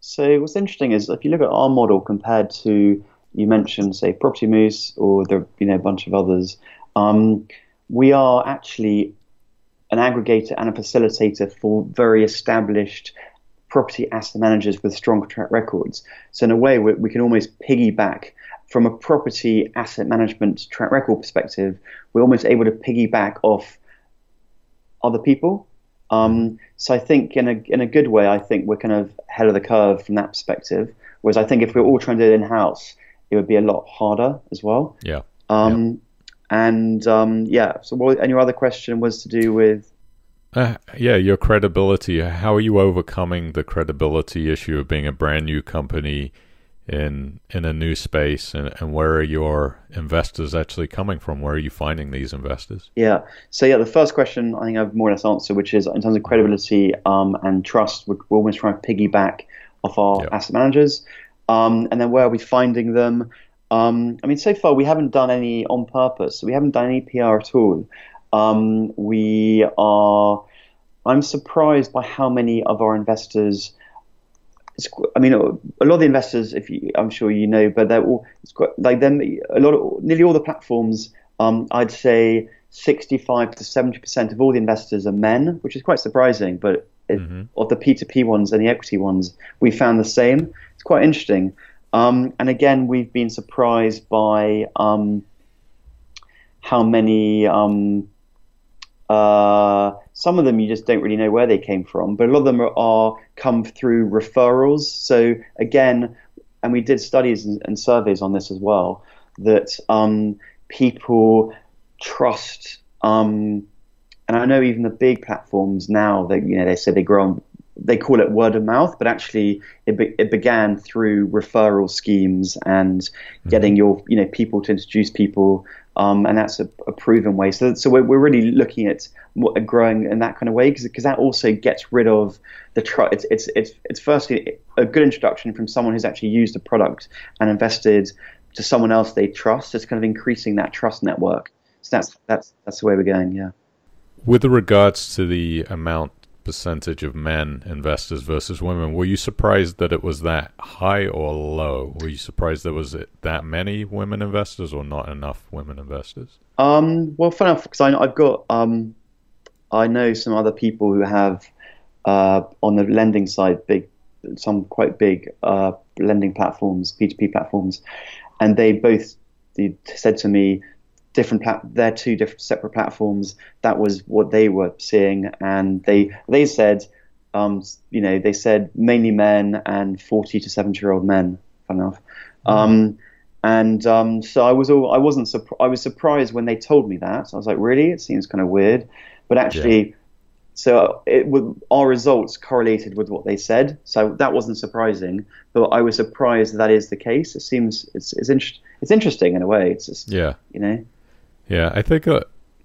so what's interesting is if you look at our model compared to you mentioned, say, Property Moose or there you know a bunch of others, um, we are actually an aggregator and a facilitator for very established property asset managers with strong track records. So in a way, we, we can almost piggyback from a property asset management track record perspective. We're almost able to piggyback off other people. Um, so I think in a in a good way, I think we're kind of ahead of the curve from that perspective. Whereas I think if we are all trying to do it in house, it would be a lot harder as well. Yeah. Um, yeah. And um, yeah. So what? And your other question was to do with. Uh, yeah, your credibility. How are you overcoming the credibility issue of being a brand new company in in a new space, and, and where are your investors actually coming from? Where are you finding these investors? Yeah. So yeah, the first question I think I've more or less answered, which is in terms of credibility um, and trust, we're, we're almost trying to piggyback off our yep. asset managers, um, and then where are we finding them? Um, I mean, so far we haven't done any on purpose. We haven't done any PR at all. Um, we are. I'm surprised by how many of our investors. I mean, a lot of the investors, if you, I'm sure you know, but they're all it's quite, like them. A lot of nearly all the platforms. Um, I'd say 65 to 70 percent of all the investors are men, which is quite surprising. But it, mm-hmm. of the P2P ones and the equity ones, we found the same. It's quite interesting. Um, and again, we've been surprised by um, how many. Um, uh, some of them you just don't really know where they came from, but a lot of them are, are come through referrals. So again, and we did studies and, and surveys on this as well, that um, people trust. Um, and I know even the big platforms now that you know they say they grow on they call it word of mouth, but actually it, be, it began through referral schemes and mm-hmm. getting your you know people to introduce people, um, and that's a, a, proven way. So so we're, we're really looking at growing in that kind of way because that also gets rid of the trust. It's, it's it's it's firstly a good introduction from someone who's actually used the product and invested to someone else they trust. It's kind of increasing that trust network. So that's that's that's the way we're going. Yeah. With regards to the amount percentage of men investors versus women. Were you surprised that it was that high or low? Were you surprised there was that many women investors or not enough women investors? Um, well, fun enough, because I've got um, I know some other people who have uh, on the lending side big, some quite big uh, lending platforms, P2P platforms, and they both said to me different plat- they're two different separate platforms. That was what they were seeing, and they they said, um, you know, they said mainly men and forty to seventy year old men. Fun enough. Mm-hmm. Um, and um, so I was all I wasn't surprised. I was surprised when they told me that. So I was like, really? It seems kind of weird, but actually. Yeah. So it our results correlated with what they said, so that wasn't surprising. But I was surprised that, that is the case. It seems it's it's, inter- it's interesting in a way. It's just yeah, you know. Yeah, I think a,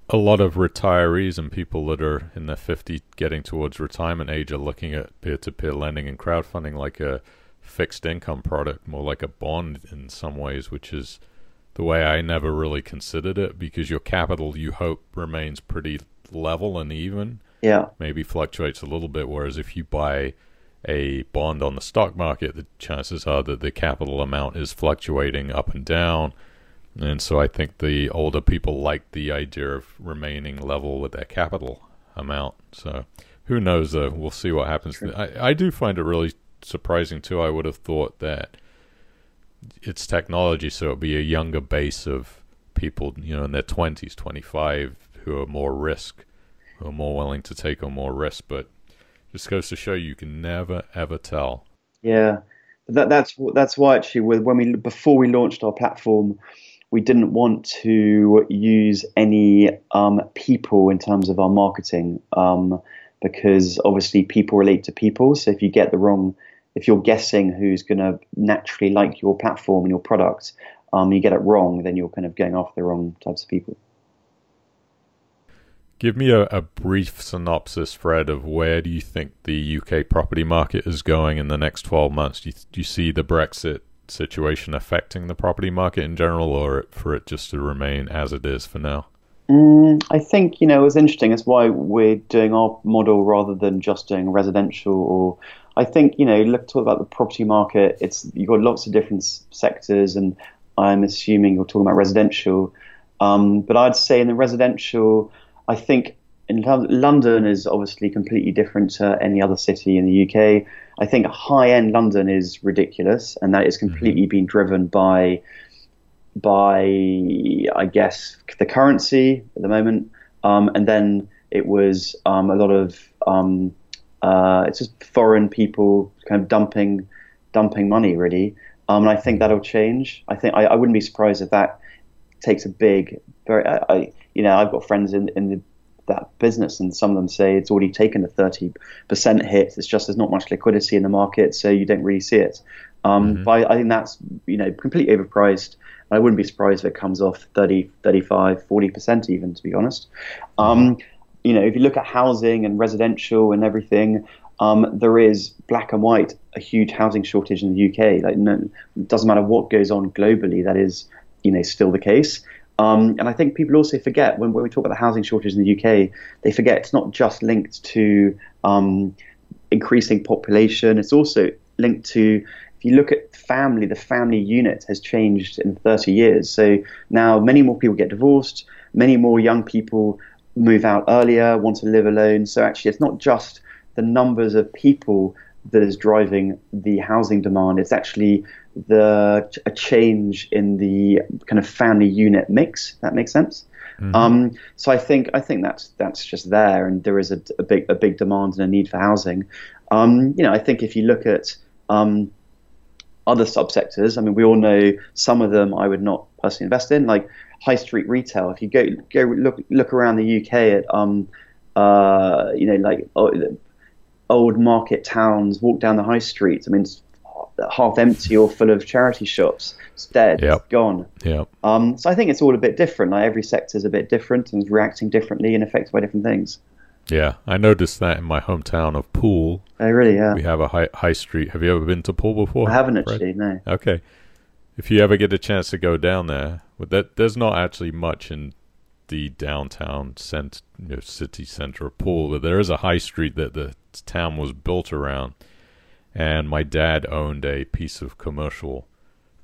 a lot of retirees and people that are in their 50 getting towards retirement age are looking at peer to peer lending and crowdfunding like a fixed income product, more like a bond in some ways, which is the way I never really considered it because your capital, you hope, remains pretty level and even. Yeah. Maybe fluctuates a little bit. Whereas if you buy a bond on the stock market, the chances are that the capital amount is fluctuating up and down and so I think the older people like the idea of remaining level with their capital amount. So who knows though? We'll see what happens. I, I do find it really surprising too. I would have thought that it's technology, so it'd be a younger base of people, you know, in their twenties, twenty five, who are more risk, who are more willing to take on more risk. But just goes to show you can never ever tell. Yeah, that, that's that's why actually when we before we launched our platform, we didn't want to use any um, people in terms of our marketing um, because obviously people relate to people. So if you get the wrong, if you're guessing who's going to naturally like your platform and your product, um, you get it wrong, then you're kind of going off the wrong types of people. Give me a, a, brief synopsis, Fred, of where do you think the UK property market is going in the next 12 months? Do you, do you see the Brexit situation affecting the property market in general, or for it just to remain as it is for now? Mm, I think you know it's interesting. It's why we're doing our model rather than just doing residential. Or I think you know, look talk about the property market. It's you've got lots of different sectors, and I'm assuming you're talking about residential. Um, but I'd say in the residential, I think in London is obviously completely different to any other city in the UK. I think high end London is ridiculous, and that is mm-hmm. completely mm-hmm. being driven by by I guess the currency at the moment, um, and then it was um, a lot of um, uh, it's just foreign people kind of dumping dumping money really, um, and I think that'll change. I think I, I, wouldn't be surprised if that takes a big very I, I you know I've got friends in in the that business, and some of them say it's already taken a 30% hit. It's just there's not much liquidity in the market, so you don't really see it. Um, mm-hmm. But I, I, think that's you know completely overpriced. I wouldn't be surprised if it comes off 30, 35, 40% even, to be honest. Um, you know, if you look at housing and residential and everything, um, there is black and white a huge housing shortage in the UK. Like, no, it doesn't matter what goes on globally, that is, you know, still the case. Um, and I think people also forget when, when we talk about the housing shortage in the UK, they forget it's not just linked to um, increasing population. It's also linked to if you look at family, the family unit has changed in 30 years. So now many more people get divorced, many more young people move out earlier, want to live alone. So actually, it's not just the numbers of people that is driving the housing demand. It's actually the a change in the kind of family unit mix. That makes sense. Mm-hmm. Um, so I think I think that's that's just there, and there is a, a big a big demand and a need for housing. Um, you know, I think if you look at um, other subsectors. I mean, we all know some of them I would not personally invest in, like high street retail. If you go go look look around the UK at um uh you know like old market towns, walk down the high streets. I mean, half empty or full of charity shops. It's dead. Yep. It's gone. Yeah. Um, so I think it's all a bit different. Like every sector is a bit different and is reacting differently and affected by different things. Yeah, I noticed that in my hometown of Poole. Oh, really? Yeah. We have a high high street. Have you ever been to Poole before? I haven't actually. No. Okay. If you ever get a chance to go down there, that there's not actually much in the downtown cent, you know, city center of Poole, but there is a high street that the town was built around. And my dad owned a piece of commercial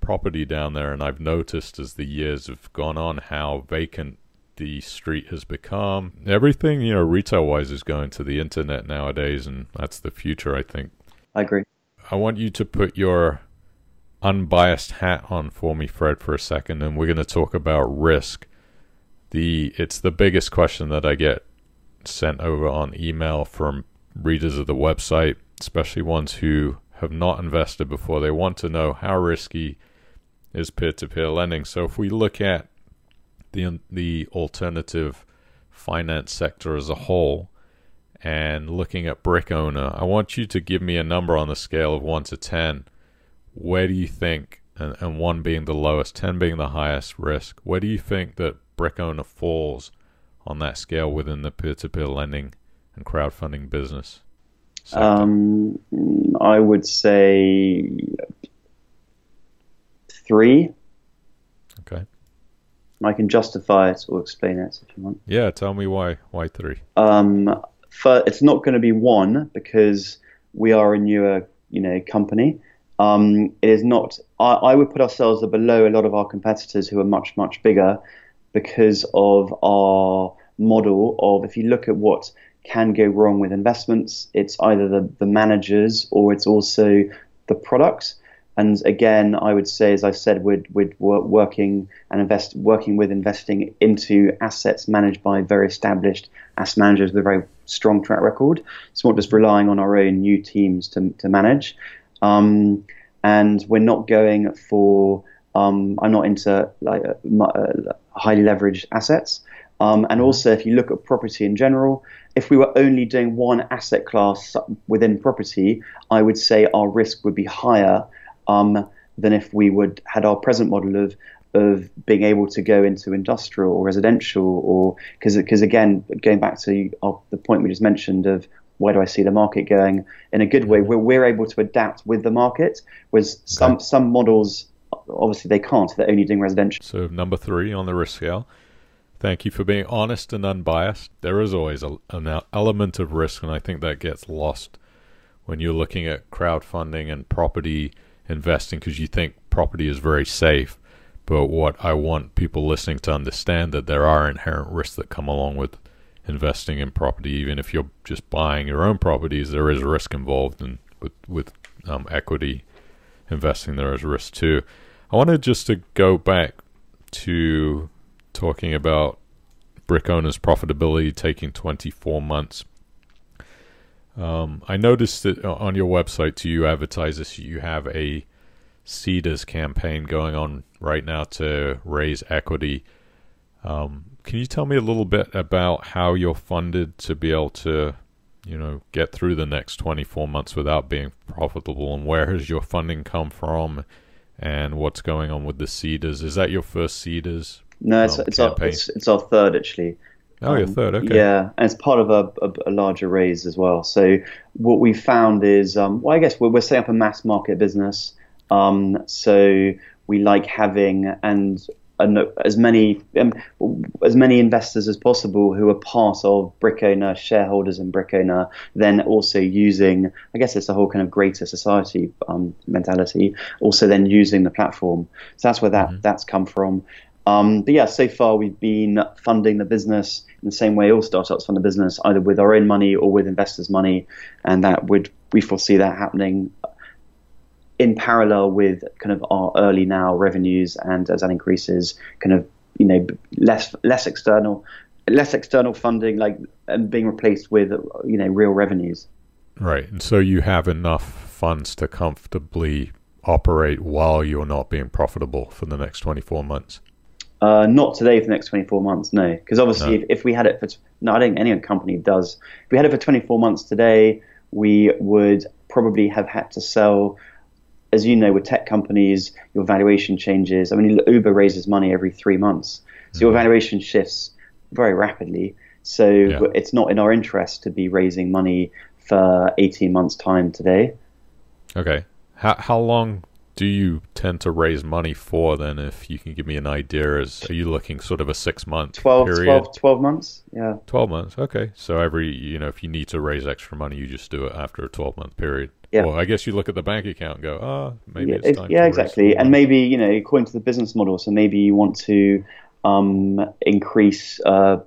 property down there, and I've noticed as the years have gone on how vacant the street has become. Everything, you know, retail wise is going to the internet nowadays, and that's the future, I think. I agree. I want you to put your unbiased hat on for me, Fred, for a second, and we're going to talk about risk. The it's the biggest question that I get sent over on email from readers of the website, especially ones who have not invested before. They want to know how risky is peer-to-peer lending. So if we look at the the alternative finance sector as a whole and looking at brick owner, I want you to give me a number on the scale of one to ten. Where do you think, and, and one being the lowest, ten being the highest risk, where do you think that brick owner falls on that scale within the peer-to-peer lending and crowdfunding business? Um, I would say three. Okay. I can justify it or explain it if you want. Yeah, tell me why. Why three? Um, for, it's not going to be one because we are a newer, you know, company. Um, it is not. I, I would put ourselves below a lot of our competitors who are much much bigger because of our model of if you look at what can go wrong with investments, it's either the, the managers or it's also the products. And again, I would say, as I said, we're, we're working and invest, working with investing into assets managed by very established asset managers with a very strong track record. It's not just relying on our own new teams to, to manage. Um, and we're not going for, um, I'm not into like uh, uh highly leveraged assets. Um, and also, if you look at property in general, if we were only doing one asset class within property, I would say our risk would be higher um, than if we would had our present model of of being able to go into industrial or residential or because because again going back to our, the point we just mentioned of where do I see the market going in a good way where we're able to adapt with the market whereas some Okay. some models obviously they can't they're only doing residential So number three on the risk scale. Thank you for being honest and unbiased. There is always a, an element of risk, and I think that gets lost when you're looking at crowdfunding and property investing because you think property is very safe. But what I want people listening to understand that there are inherent risks that come along with investing in property. Even if you're just buying your own properties, there is risk involved, and with with um, equity investing, there is risk too. I wanted just to go back to talking about brick owners' profitability taking 24 months. Um, I noticed that on your website, to you advertise this. You have a Seedrs campaign going on right now to raise equity. Um, can you tell me a little bit about how you're funded to be able to, you know, get through the next 24 months without being profitable, and where has your funding come from, and what's going on with the Seedrs? Is that your first Seedrs? No it's um, it's, our, it's it's our third actually Oh, your Um, third. Okay. Yeah, and it's part of a, a, a larger raise as well. So what we found is, um, well, I guess we're, we're setting up a mass market business. Um, so we like having and and as many um, as many investors as possible who are part of brick owner shareholders in brick owner then also using i guess it's a whole kind of greater society um, mentality also then using the platform so that's where that that's come from um, but yeah, so far we've been funding the business in the same way all startups fund a business, either with our own money or with investors' money, and that would we foresee that happening in parallel with kind of our early now revenues, and as that increases, kind of you know less less external less external funding like and being replaced with you know real revenues. Right. And so you have enough funds to comfortably operate while you're not being profitable for the next 24 months. Uh, not today for the next 24 months, no. Because obviously, No. if, if we had it for, t- no, I don't think any company does. If we had it for 24 months today, we would probably have had to sell, as you know, with tech companies, your valuation changes. I mean, Uber raises money every three months. So your valuation shifts very rapidly. So Yeah. it's not in our interest to be raising money for 18 months' time today. Okay. How how long do you tend to raise money for then if you can give me an idea as are you looking sort of a 6 month 12, period? 12, 12 months? Yeah. 12 months. Okay. So every, you know, if you need to raise extra money, you just do it after a 12 month period. Yeah. Well, I guess you look at the bank account and go, "Oh, maybe yeah, it's time yeah exactly and money." maybe you know according to the business model so maybe you want to um, increase uh,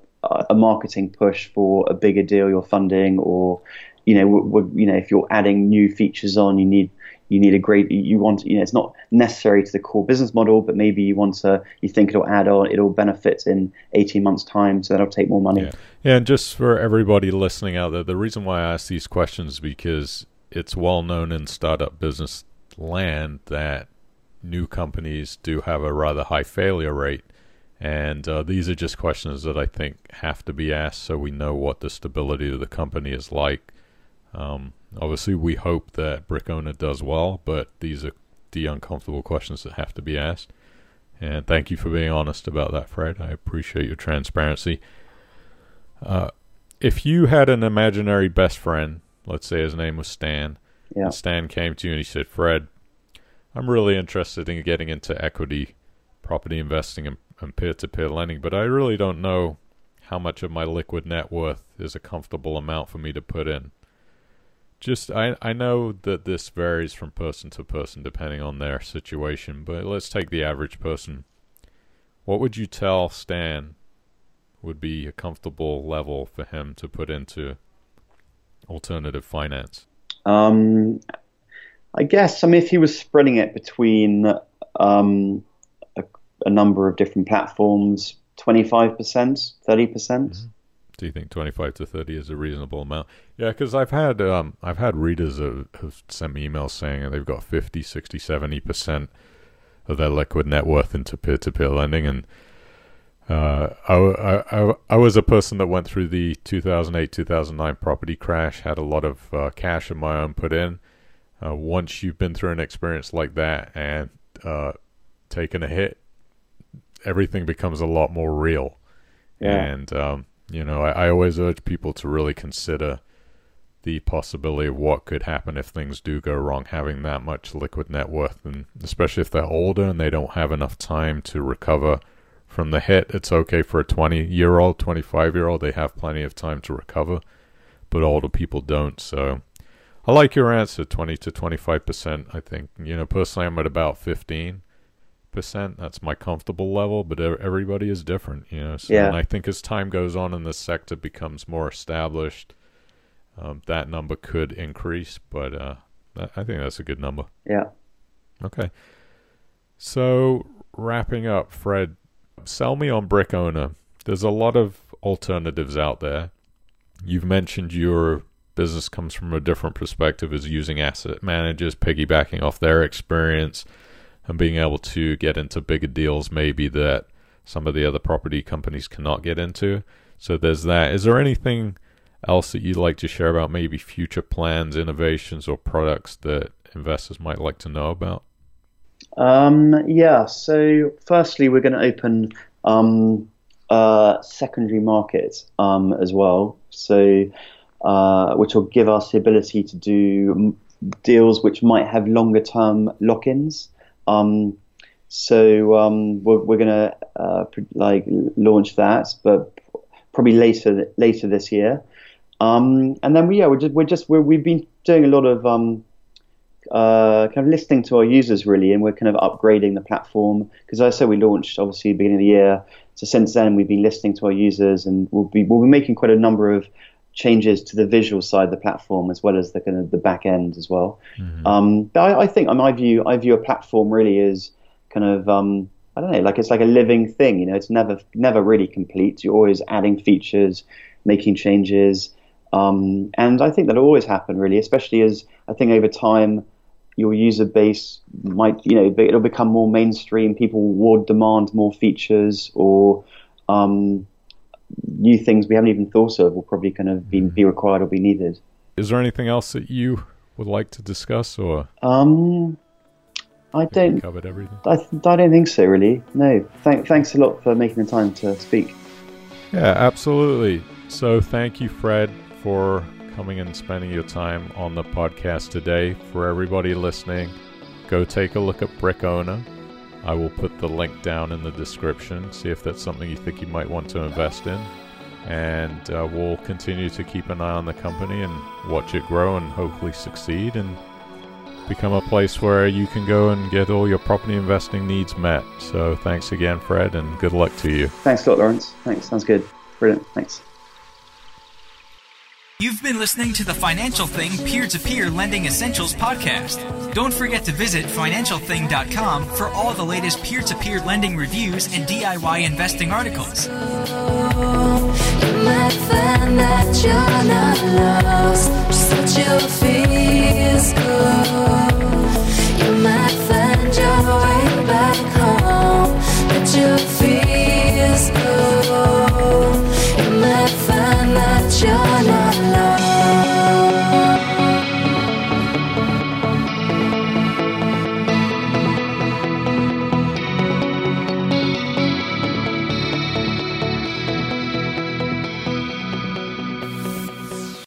a marketing push for a bigger deal you're funding or you know w- w- you know if you're adding new features on you need you need a great you want you know it's not necessary to the core business model but maybe you want to you think it'll add on it'll benefit in 18 months time so that'll take more money Yeah. And just for everybody listening out there, the reason why I ask these questions is because it's well known in startup business land that new companies do have a rather high failure rate. And uh, these are just questions that I think have to be asked so we know what the stability of the company is like. Um, obviously, we hope that Brick Owner does well, but these are the uncomfortable questions that have to be asked. And thank you for being honest about that, Fred. I appreciate your transparency. Uh, if you had an imaginary best friend, let's say his name was Stan, Yeah. and Stan came to you and he said, Fred, I'm really interested in getting into equity, property investing, and, and peer-to-peer lending, but I really don't know how much of my liquid net worth is a comfortable amount for me to put in. Just I I know that this varies from person to person depending on their situation, but let's take the average person. What would you tell Stan would be a comfortable level for him to put into alternative finance? Um, I guess. I mean, if he was spreading it between um, a, a number of different platforms, twenty-five percent, thirty percent. Do you think 25 to 30 is a reasonable amount? Yeah, because I've had um, I've had readers who have sent me emails saying that they've got 50, 60, 70 percent of their liquid net worth into peer-to-peer lending, and uh, I, I, I, I was a person that went through the 2008 2009 property crash, had a lot of uh, cash of my own put in. Uh, once you've been through an experience like that and uh, taken a hit, everything becomes a lot more real. Yeah. And um, you know, I, I always urge people to really consider the possibility of what could happen if things do go wrong, having that much liquid net worth, and especially if they're older and they don't have enough time to recover from the hit. It's okay for a 20 year old, 25 year old, they have plenty of time to recover, but older people don't. So I like your answer 20 to 25%. I think, you know, personally, I'm at about 15 percent. That's my comfortable level, but everybody is different, you know. So, Yeah. And I think as time goes on and the sector becomes more established, um, that number could increase. But uh, I think that's a good number. Yeah. Okay. So wrapping up, Fred, sell me on Brick Owner. There's a lot of alternatives out there. You've mentioned your business comes from a different perspective as using asset managers, piggybacking off their experience and being able to get into bigger deals maybe that some of the other property companies cannot get into. So there's that. Is there anything else that you'd like to share about maybe future plans, innovations, or products that investors might like to know about? Um, yeah. So, firstly, we're going to open um, a secondary markets um, as well. So, uh, which will give us the ability to do deals which might have longer term lock ins. Um, so um, we're, we're going to uh, like launch that, but probably later later this year. Um, and then we yeah we're just we're just we're, we've been doing a lot of um, uh, kind of listening to our users really, and we're kind of upgrading the platform because as I said we launched obviously beginning of the year. So since then we've been listening to our users, and we'll be we'll be making quite a number of changes to the visual side of the platform as well as the kind of the back end as well. Um, but I, I think, in my view, I view a platform really as kind of um, I don't know, like it's like a living thing. You know, it's never never really complete. You're always adding features, making changes, um, and I think that'll always happen really, especially as I think over time your user base might, you know, it'll become more mainstream. People will demand more features or um, new things we haven't even thought of will probably kind of be, be required or be needed. Is there anything else that you would like to discuss, or Um, I don't. covered everything? I, I don't think so, really. No. Thank, thanks a lot for making the time to speak. Yeah, absolutely. So thank you, Fred, for coming and spending your time on the podcast today. For everybody listening, go take a look at Brick Owner. I will put the link down in the description. See if that's something you think you might want to invest in. And uh, we'll continue to keep an eye on the company and watch it grow and hopefully succeed and become a place where you can go and get all your property investing needs met. So thanks again, Fred, and good luck to you. Thanks a lot, Lawrence. Thanks. Sounds good. Brilliant. Thanks. You've been listening to the Financial Thing Peer to Peer Lending Essentials podcast. Don't forget to visit financialthing.com for all the latest peer to peer lending reviews and DIY investing articles. You